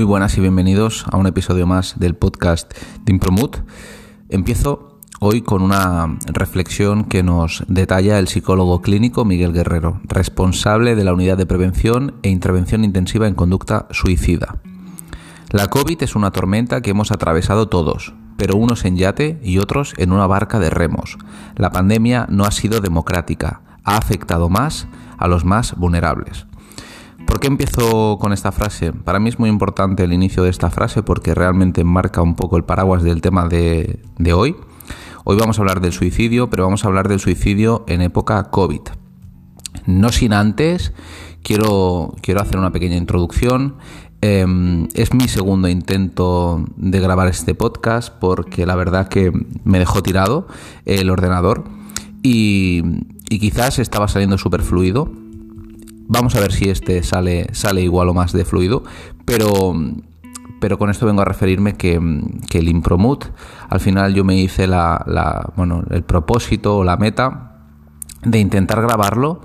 Muy buenas y bienvenidos a un episodio más del podcast de Impromut. Empiezo hoy con una reflexión que nos detalla el psicólogo clínico Miguel Guerrero, responsable de la unidad de prevención e intervención intensiva en conducta suicida. La COVID es una tormenta que hemos atravesado todos, pero unos en yate y otros en una barca de remos. La pandemia no ha sido democrática, ha afectado más a los más vulnerables. ¿Por qué empiezo con esta frase? Para mí es muy importante el inicio de esta frase porque realmente marca un poco el paraguas del tema de, hoy. Hoy vamos a hablar del suicidio, pero vamos a hablar del suicidio en época COVID. No sin antes, quiero, quiero hacer una pequeña introducción. Em, es mi segundo intento de grabar este podcast porque la verdad que me dejó tirado el ordenador y, y quizás estaba saliendo súper fluido Vamos a ver si este sale, sale igual o más de fluido, pero, pero con esto vengo a referirme que, el Impromut, al final yo me hice la, bueno, el propósito o la meta de intentar grabarlo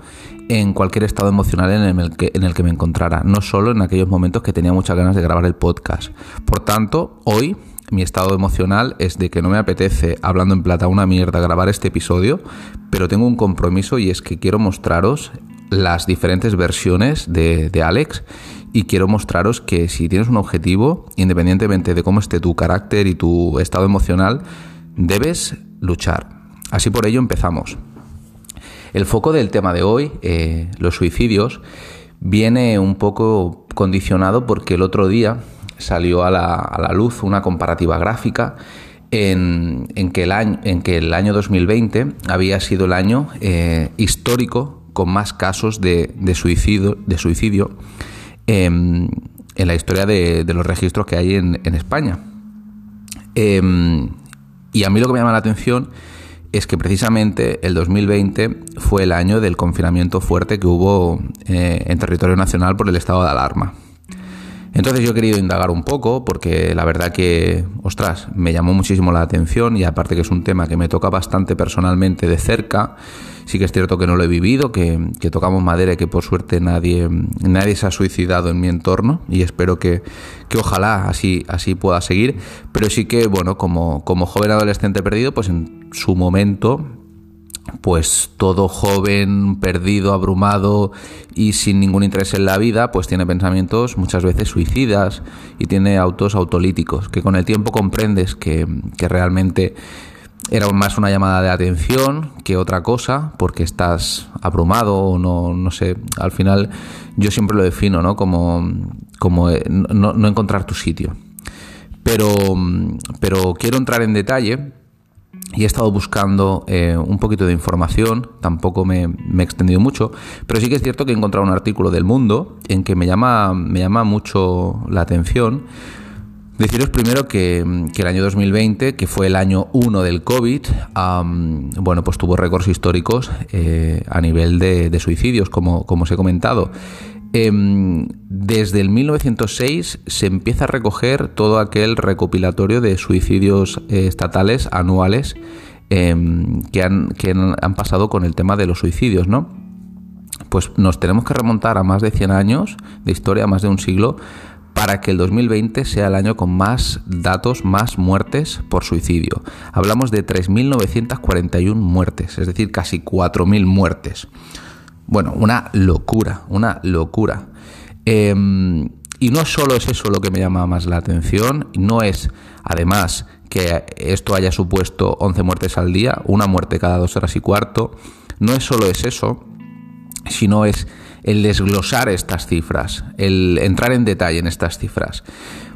en cualquier estado emocional en el, que, en el que me encontrara, no solo en aquellos momentos que tenía muchas ganas de grabar el podcast. Por tanto, hoy mi estado emocional es de que no me apetece, hablando en plata, una mierda grabar este episodio, pero tengo un compromiso y es que quiero mostraros las diferentes versiones de, Alex y quiero mostraros que si tienes un objetivo, independientemente de cómo esté tu carácter y tu estado emocional, debes luchar. Así por ello empezamos. El foco del tema de hoy, eh, los suicidios, viene un poco condicionado porque el otro día salió a la, luz una comparativa gráfica en, que el año, en, que el año, 2020 había sido el año eh, histórico con más casos de, suicidio, de suicidio em, en la historia de, los registros que hay en, España. Em, y a mí lo que me llama la atención es que precisamente el 2020 fue el año del confinamiento fuerte que hubo eh, en territorio nacional por el estado de alarma. Entonces yo he querido indagar un poco porque la verdad que, ostras, me llamó muchísimo la atención y aparte que es un tema que me toca bastante personalmente de cerca, sí que es cierto que no lo he vivido, que, tocamos madera y que por suerte nadie, nadie se ha suicidado en mi entorno y espero que, que ojalá así, así pueda seguir, pero sí que, bueno, como, como joven adolescente perdido, pues en su momento pues todo joven, perdido, abrumado y sin ningún interés en la vida, pues tiene pensamientos muchas veces suicidas y tiene autos autolíticos, que con el tiempo comprendes que, realmente era más una llamada de atención que otra cosa, porque estás abrumado o no, no sé, al final yo siempre lo defino, ¿no? Como, como eh, no, no encontrar tu sitio. Pero, pero quiero entrar en detalle y he estado buscando eh, un poquito de información, tampoco me, he extendido mucho, pero sí que es cierto que he encontrado un artículo del Mundo en que me llama, me llama mucho la atención. Deciros primero que, el año 2020, que fue el año 1 del COVID, bueno, pues tuvo récords históricos eh, a nivel de, de, suicidios, como, como os he comentado. Em, desde el 1906 se empieza a recoger todo aquel recopilatorio de suicidios eh, estatales anuales em, que, han, que han pasado con el tema de los suicidios, ¿no? Pues nos tenemos que remontar a más de 100 años de historia, más de un siglo, para que el 2020 sea el año con más datos, más muertes por suicidio. Hablamos de 3.941 muertes, es decir, casi 4.000 muertes. Bueno, una locura, una locura. Em, y no solo es eso lo que me llama más la atención, no es además que esto haya supuesto 11 muertes al día, una muerte cada dos horas y cuarto, no es solo es eso, sino es el desglosar estas cifras, el entrar en detalle en estas cifras.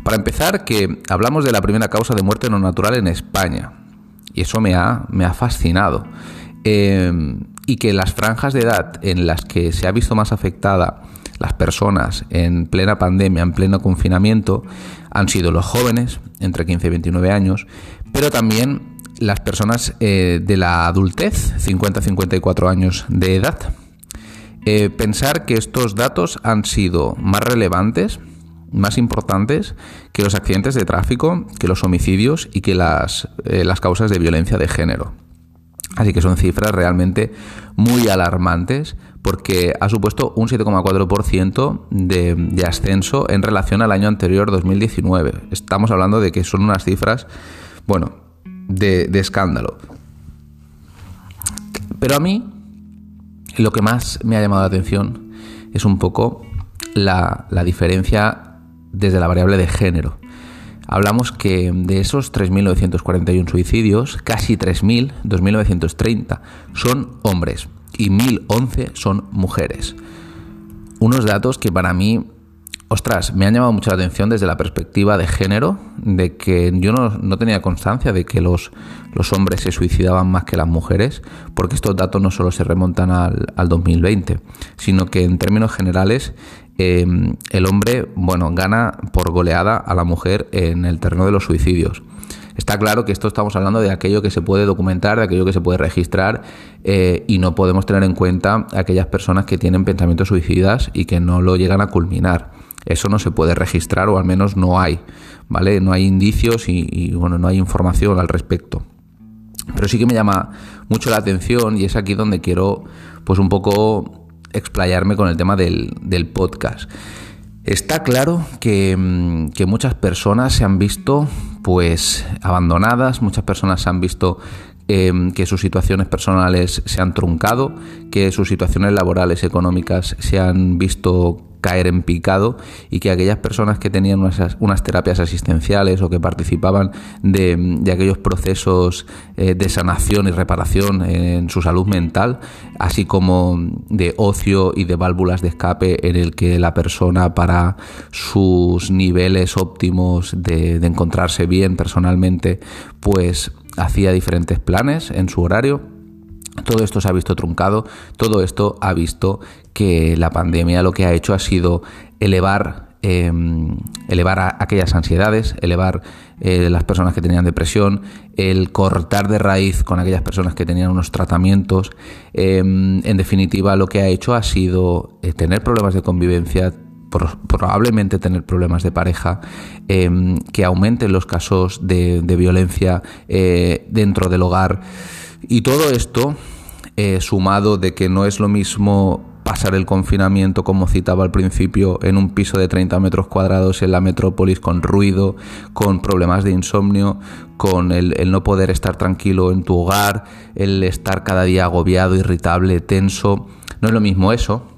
Para empezar, que hablamos de la primera causa de muerte no natural en España, y eso me ha, me ha fascinado. Em, y que las franjas de edad en las que se ha visto más afectada las personas en plena pandemia, en pleno confinamiento, han sido los jóvenes, entre 15 y 29 años, pero también las personas eh, de la adultez, 50-54 años de edad. Eh, pensar que estos datos han sido más relevantes, más importantes que los accidentes de tráfico, que los homicidios y que las, eh, las causas de violencia de género. Así que son cifras realmente muy alarmantes porque ha supuesto un 7,4% de, de ascenso en relación al año anterior, 2019. Estamos hablando de que son unas cifras, bueno, de, escándalo. Pero a mí, lo que más me ha llamado la atención es un poco la, la diferencia desde la variable de género hablamos que de esos 3.941 suicidios, casi 3.000, 2.930, son hombres y 1.011 son mujeres. Unos datos que para mí, ostras, me han llamado mucho la atención desde la perspectiva de género, de que yo no, tenía constancia de que los, los, hombres se suicidaban más que las mujeres, porque estos datos no solo se remontan al, al 2020, sino que en términos generales Em, el hombre, bueno, gana por goleada a la mujer en el terreno de los suicidios. Está claro que esto estamos hablando de aquello que se puede documentar, de aquello que se puede registrar eh, y no podemos tener en cuenta aquellas personas que tienen pensamientos suicidas y que no lo llegan a culminar. Eso no se puede registrar o al menos no hay, ¿vale? No hay indicios y, y bueno, no hay información al respecto. Pero sí que me llama mucho la atención y es aquí donde quiero pues un poco explayarme con el tema del, podcast. Está claro que, mm, que, muchas personas se han visto pues abandonadas, muchas personas se han visto Em, que sus situaciones personales se han truncado, que sus situaciones laborales, económicas se han visto caer en picado y que aquellas personas que tenían unas, terapias asistenciales o que participaban de, aquellos procesos eh, de sanación y reparación en su salud mental, así como de ocio y de válvulas de escape en el que la persona para sus niveles óptimos de, de encontrarse bien personalmente, pues hacía diferentes planes en su horario. Todo esto se ha visto truncado, todo esto ha visto que la pandemia lo que ha hecho ha sido elevar, em, elevar aquellas ansiedades, elevar eh, las personas que tenían depresión, el cortar de raíz con aquellas personas que tenían unos tratamientos. Em, en definitiva, lo que ha hecho ha sido eh, tener problemas de convivencia, probablemente tener problemas de pareja, em, que aumenten los casos de, violencia eh, dentro del hogar. Y todo esto, sumado de que no es lo mismo pasar el confinamiento, como citaba al principio, en un piso de 30 metros cuadrados en la metrópolis, con ruido, con problemas de insomnio, con el, no poder estar tranquilo en tu hogar, el estar cada día agobiado, irritable, tenso. No es lo mismo eso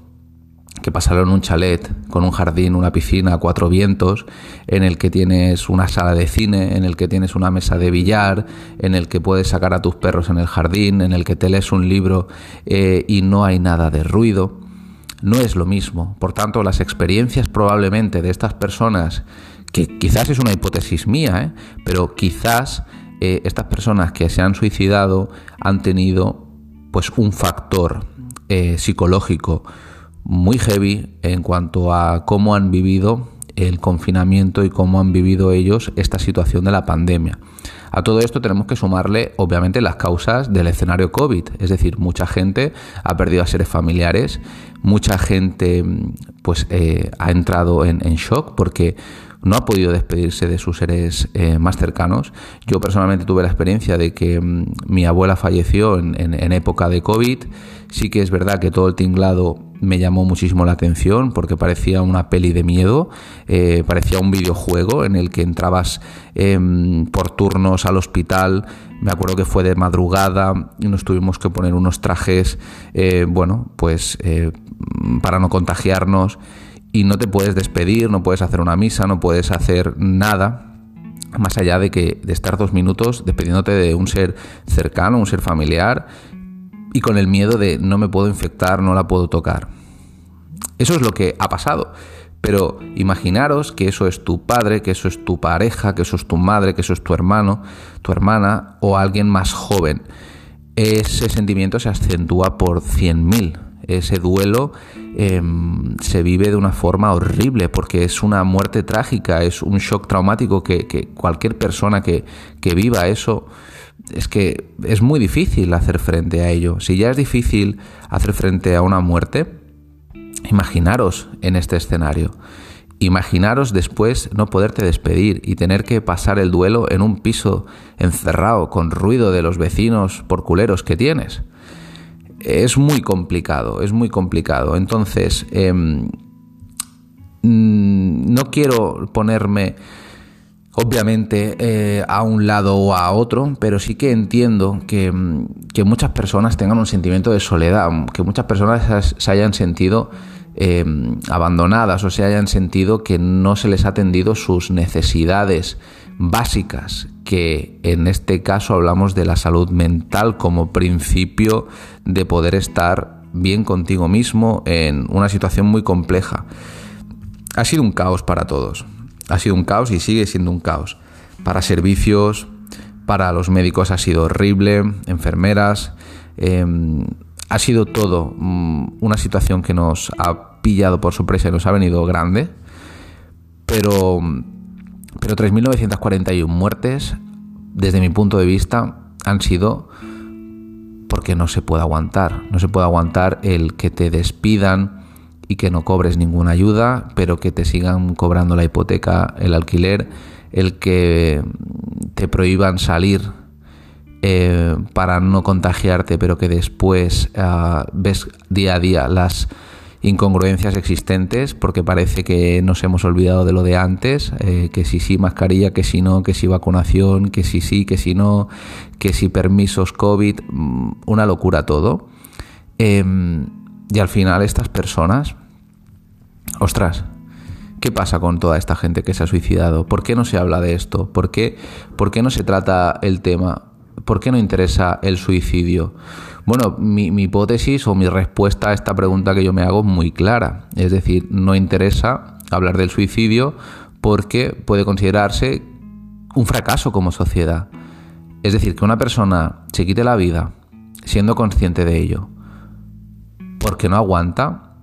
que pasaron un chalet con un jardín, una piscina, cuatro vientos, en el que tienes una sala de cine, en el que tienes una mesa de billar, en el que puedes sacar a tus perros en el jardín, en el que te lees un libro eh, y no hay nada de ruido. No es lo mismo. Por tanto, las experiencias probablemente de estas personas, que quizás es una hipótesis mía, ¿eh? pero quizás eh, estas personas que se han suicidado han tenido pues un factor psicológico muy heavy en cuanto a cómo han vivido el confinamiento y cómo han vivido ellos esta situación de la pandemia. A todo esto tenemos que sumarle, obviamente, las causas del escenario COVID. Es decir, mucha gente ha perdido a seres familiares, mucha gente pues eh, ha entrado en, shock porque no ha podido despedirse de sus seres eh, más cercanos. Yo personalmente tuve la experiencia de que mm, mi abuela falleció en, en época de COVID. Sí que es verdad que todo el tinglado me llamó muchísimo la atención porque parecía una peli de miedo, eh, parecía un videojuego en el que entrabas em, por turnos al hospital. Me acuerdo que fue de madrugada y nos tuvimos que poner unos trajes, eh, bueno, pues para no contagiarnos y no te puedes despedir, no puedes hacer una misa, no puedes hacer nada más allá de que de estar dos minutos despidiéndote de un ser cercano, un ser familiar y con el miedo de no me puedo infectar, no la puedo tocar. Eso es lo que ha pasado. Pero imaginaros que eso es tu padre, que eso es tu pareja, que eso es tu madre, que eso es tu hermano, tu hermana o alguien más joven. Ese sentimiento se acentúa por 100.000. Ese duelo em, se vive de una forma horrible porque es una muerte trágica, es un shock traumático que, cualquier persona que, que viva eso es que es muy difícil hacer frente a ello. Si ya es difícil hacer frente a una muerte, imaginaros en este escenario. Imaginaros después no poderte despedir y tener que pasar el duelo en un piso encerrado con ruido de los vecinos por culeros que tienes. Es muy complicado, es muy complicado. Entonces, em, mm, no quiero ponerme obviamente eh, a un lado o a otro, pero sí que entiendo que, muchas personas tengan un sentimiento de soledad, que muchas personas se hayan sentido em, abandonadas o se hayan sentido que no se les ha atendido sus necesidades básicas, que en este caso hablamos de la salud mental como principio de poder estar bien contigo mismo en una situación muy compleja. Ha sido un caos para todos ha sido un caos y sigue siendo un caos. Para servicios, para los médicos ha sido horrible, enfermeras, em, ha sido todo mm, una situación que nos ha pillado por sorpresa y nos ha venido grande, pero, pero 3.941 muertes, desde mi punto de vista, han sido porque no se puede aguantar, no se puede aguantar el que te despidan, y que no cobres ninguna ayuda, pero que te sigan cobrando la hipoteca, el alquiler, el que te prohíban salir eh, para no contagiarte, pero que después ah, ves día a día las incongruencias existentes, porque parece que nos hemos olvidado de lo de antes, eh, que si sí mascarilla, que si no, que si vacunación, que si sí, que si no, que si permisos COVID, mm, una locura todo. Em, y al final estas personas, ostras, ¿qué pasa con toda esta gente que se ha suicidado? ¿Por qué no se habla de esto? ¿Por qué, por qué no se trata el tema? ¿Por qué no interesa el suicidio? Bueno, mi, hipótesis o mi respuesta a esta pregunta que yo me hago es muy clara. Es decir, no interesa hablar del suicidio porque puede considerarse un fracaso como sociedad. Es decir, que una persona se quite la vida siendo consciente de ello, porque no aguanta,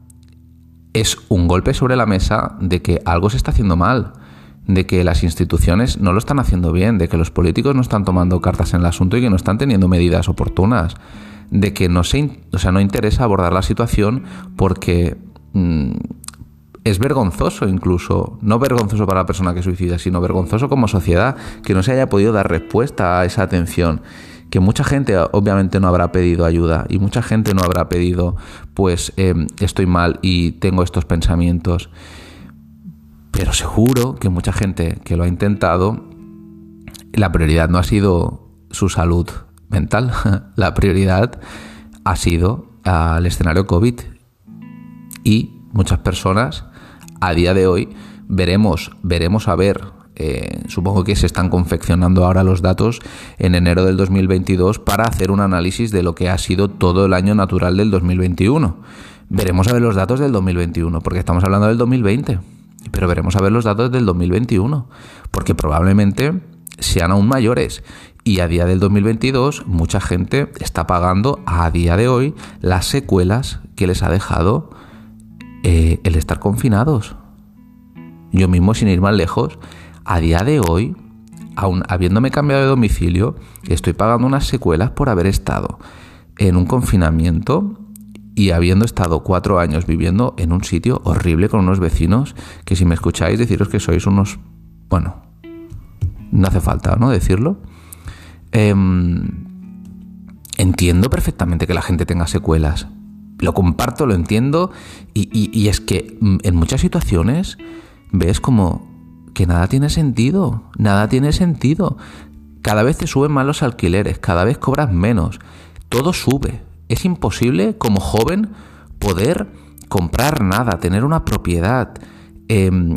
es un golpe sobre la mesa de que algo se está haciendo mal, de que las instituciones no lo están haciendo bien, de que los políticos no están tomando cartas en el asunto y que no están teniendo medidas oportunas, de que no se, o sea, no interesa abordar la situación porque mm, es vergonzoso incluso, no vergonzoso para la persona que suicida, sino vergonzoso como sociedad que no se haya podido dar respuesta a esa atención que mucha gente obviamente no habrá pedido ayuda y mucha gente no habrá pedido, pues em, estoy mal y tengo estos pensamientos. Pero seguro que mucha gente que lo ha intentado, la prioridad no ha sido su salud mental, la prioridad ha sido al escenario COVID. Y muchas personas a día de hoy veremos, veremos a ver eh, supongo que se están confeccionando ahora los datos en enero del 2022 para hacer un análisis de lo que ha sido todo el año natural del 2021. Veremos a ver los datos del 2021, porque estamos hablando del 2020, pero veremos a ver los datos del 2021, porque probablemente sean aún mayores. Y a día del 2022 mucha gente está pagando a día de hoy las secuelas que les ha dejado eh, el estar confinados. Yo mismo, sin ir más lejos, a día de hoy, aun habiéndome cambiado de domicilio, estoy pagando unas secuelas por haber estado en un confinamiento y habiendo estado cuatro años viviendo en un sitio horrible con unos vecinos que si me escucháis deciros que sois unos... Bueno, no hace falta, ¿no? Decirlo. Em, entiendo perfectamente que la gente tenga secuelas. Lo comparto, lo entiendo y, y es que mm, en muchas situaciones ves como que nada tiene sentido, nada tiene sentido. Cada vez te suben más los alquileres, cada vez cobras menos, todo sube. Es imposible como joven poder comprar nada, tener una propiedad. Em,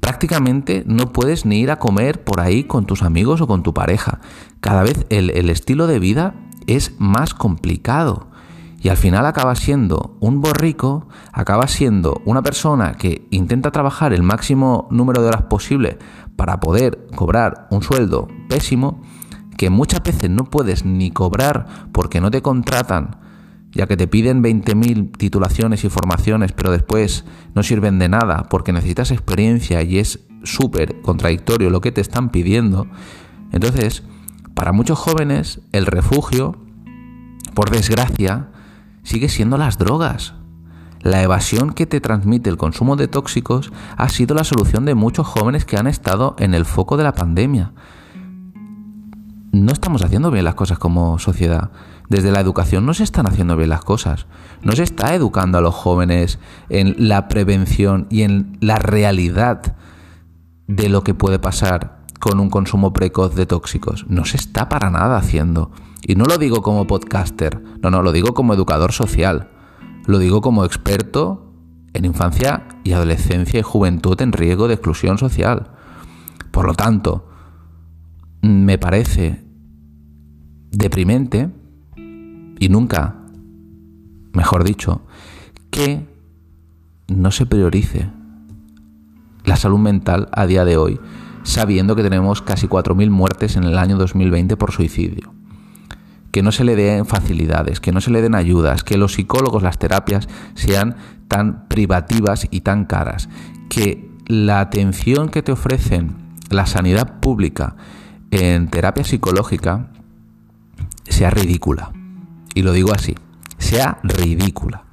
prácticamente no puedes ni ir a comer por ahí con tus amigos o con tu pareja. Cada vez el, el estilo de vida es más complicado y al final acaba siendo un borrico, acaba siendo una persona que intenta trabajar el máximo número de horas posible para poder cobrar un sueldo pésimo, que muchas veces no puedes ni cobrar porque no te contratan, ya que te piden 20.000 titulaciones y formaciones, pero después no sirven de nada porque necesitas experiencia y es súper contradictorio lo que te están pidiendo. Entonces, para muchos jóvenes, el refugio, por desgracia, sigue siendo las drogas. La evasión que te transmite el consumo de tóxicos ha sido la solución de muchos jóvenes que han estado en el foco de la pandemia. No estamos haciendo bien las cosas como sociedad. desde la educación no se están haciendo bien las cosas. No se está educando a los jóvenes en la prevención y en la realidad de lo que puede pasar con un consumo precoz de tóxicos. No se está para nada haciendo. Y no lo digo como podcaster, no, no, lo digo como educador social. Lo digo como experto en infancia y adolescencia y juventud en riesgo de exclusión social. Por lo tanto, me parece deprimente y nunca, mejor dicho, que no se priorice la salud mental a día de hoy, sabiendo que tenemos casi 4.000 muertes en el año 2020 por suicidio. Que no se le den facilidades, que no se le den ayudas, que los psicólogos, las terapias sean tan privativas y tan caras, que la atención que te ofrecen la sanidad pública en terapia psicológica sea ridícula y lo digo así, sea ridícula.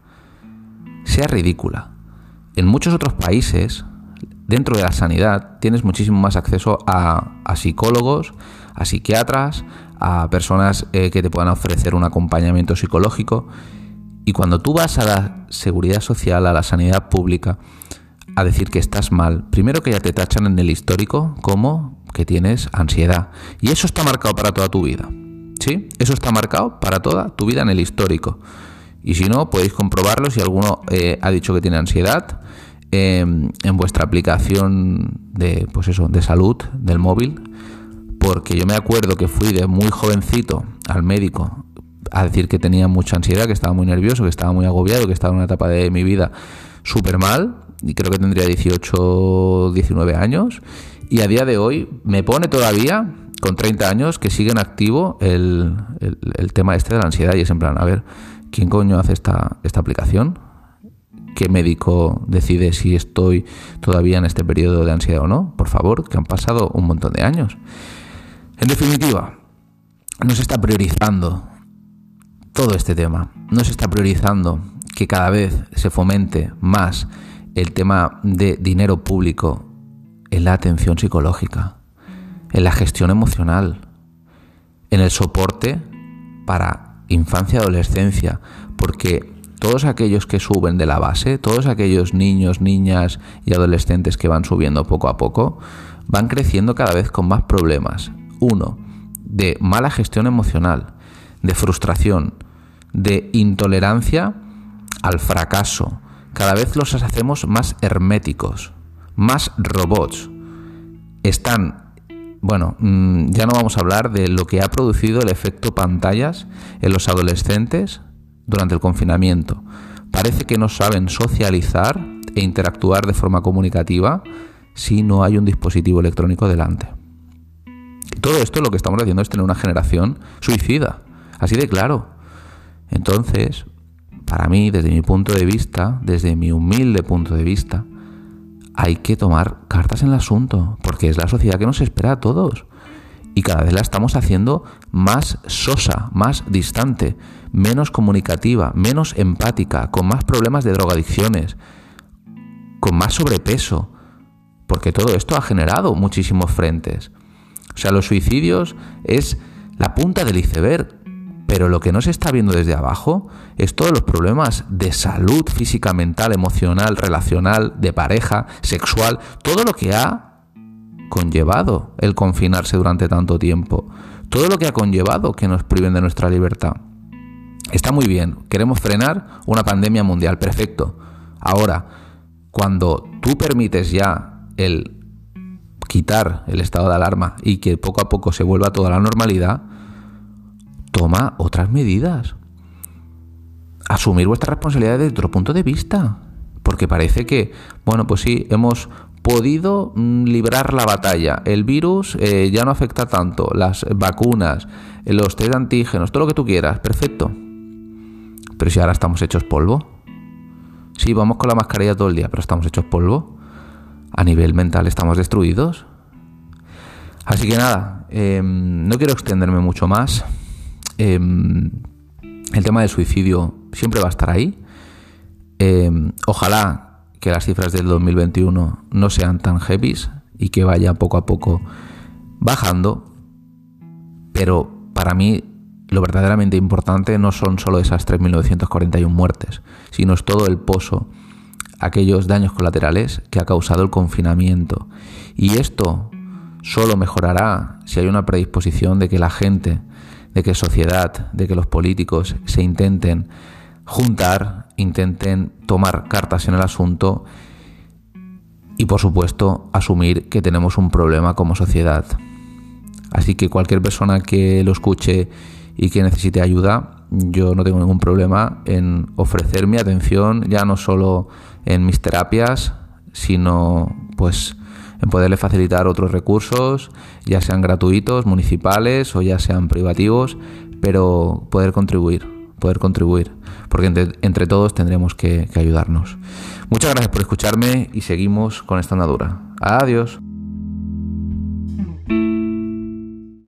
Sea ridícula. En muchos otros países, dentro de la sanidad, tienes muchísimo más acceso a, psicólogos, a psiquiatras, a personas eh, que te puedan ofrecer un acompañamiento psicológico. Y cuando tú vas a la seguridad social, a la sanidad pública, a decir que estás mal, primero que ya te tachan en el histórico como que tienes ansiedad. Y eso está marcado para toda tu vida. ¿Sí? Eso está marcado para toda tu vida en el histórico. Y si no, podéis comprobarlo si alguno eh, ha dicho que tiene ansiedad em, en vuestra aplicación de, pues eso, de salud del móvil. Porque yo me acuerdo que fui de muy jovencito al médico a decir que tenía mucha ansiedad, que estaba muy nervioso, que estaba muy agobiado, que estaba en una etapa de mi vida súper mal. Y creo que tendría 18, 19 años. Y a día de hoy me pone todavía con 30 años que sigue en activo el, tema este de la ansiedad y es en plan, a ver, ¿quién coño hace esta, esta aplicación? ¿Qué médico decide si estoy todavía en este periodo de ansiedad o no? Por favor, que han pasado un montón de años. En definitiva, no se está priorizando todo este tema. No se está priorizando que cada vez se fomente más el tema de dinero público en la atención psicológica en la gestión emocional, en el soporte para infancia y adolescencia, porque todos aquellos que suben de la base, todos aquellos niños, niñas y adolescentes que van subiendo poco a poco, van creciendo cada vez con más problemas. Uno, de mala gestión emocional, de frustración, de intolerancia al fracaso. Cada vez los hacemos más herméticos, más robots. Están bueno, mm, ya no vamos a hablar de lo que ha producido el efecto pantallas en los adolescentes durante el confinamiento. Parece que no saben socializar e interactuar de forma comunicativa si no hay un dispositivo electrónico delante. todo esto lo que estamos haciendo es tener una generación suicida, así de claro. Entonces, para mí, desde mi punto de vista, desde mi humilde punto de vista, hay que tomar cartas en el asunto, porque es la sociedad que nos espera a todos. Y cada vez la estamos haciendo más sosa, más distante, menos comunicativa, menos empática, con más problemas de drogadicciones, con más sobrepeso, porque todo esto ha generado muchísimos frentes. O sea, los suicidios es la punta del iceberg pero lo que no se está viendo desde abajo es todos los problemas de salud física, mental, emocional, relacional, de pareja, sexual, todo lo que ha conllevado el confinarse durante tanto tiempo, todo lo que ha conllevado que nos priven de nuestra libertad. Está muy bien, queremos frenar una pandemia mundial, perfecto. Ahora, cuando tú permites ya el quitar el estado de alarma y que poco a poco se vuelva toda la normalidad, toma otras medidas. Asumir vuestra responsabilidad desde otro punto de vista. Porque parece que, bueno, pues sí, hemos podido mm, librar la batalla. El virus eh, ya no afecta tanto. Las vacunas, los test de antígenos, todo lo que tú quieras, perfecto. Pero si ahora estamos hechos polvo. Sí, vamos con la mascarilla todo el día, pero estamos hechos polvo. A nivel mental estamos destruidos. Así que nada, em, no quiero extenderme mucho más. Em, el tema del suicidio siempre va a estar ahí. Em, ojalá que las cifras del 2021 no sean tan heavy y que vaya poco a poco bajando. Pero para mí lo verdaderamente importante no son solo esas 3.941 muertes, sino es todo el pozo, aquellos daños colaterales que ha causado el confinamiento. Y esto solo mejorará si hay una predisposición de que la gente, de que sociedad, de que los políticos se intenten juntar, intenten tomar cartas en el asunto y por supuesto asumir que tenemos un problema como sociedad. Así que cualquier persona que lo escuche y que necesite ayuda, yo no tengo ningún problema en ofrecer mi atención ya no solo en mis terapias, sino pues en poderle facilitar otros recursos, ya sean gratuitos, municipales o ya sean privativos, pero poder contribuir, poder contribuir, porque entre, todos tendremos que, que ayudarnos. Muchas gracias por escucharme y seguimos con esta andadura. Adiós.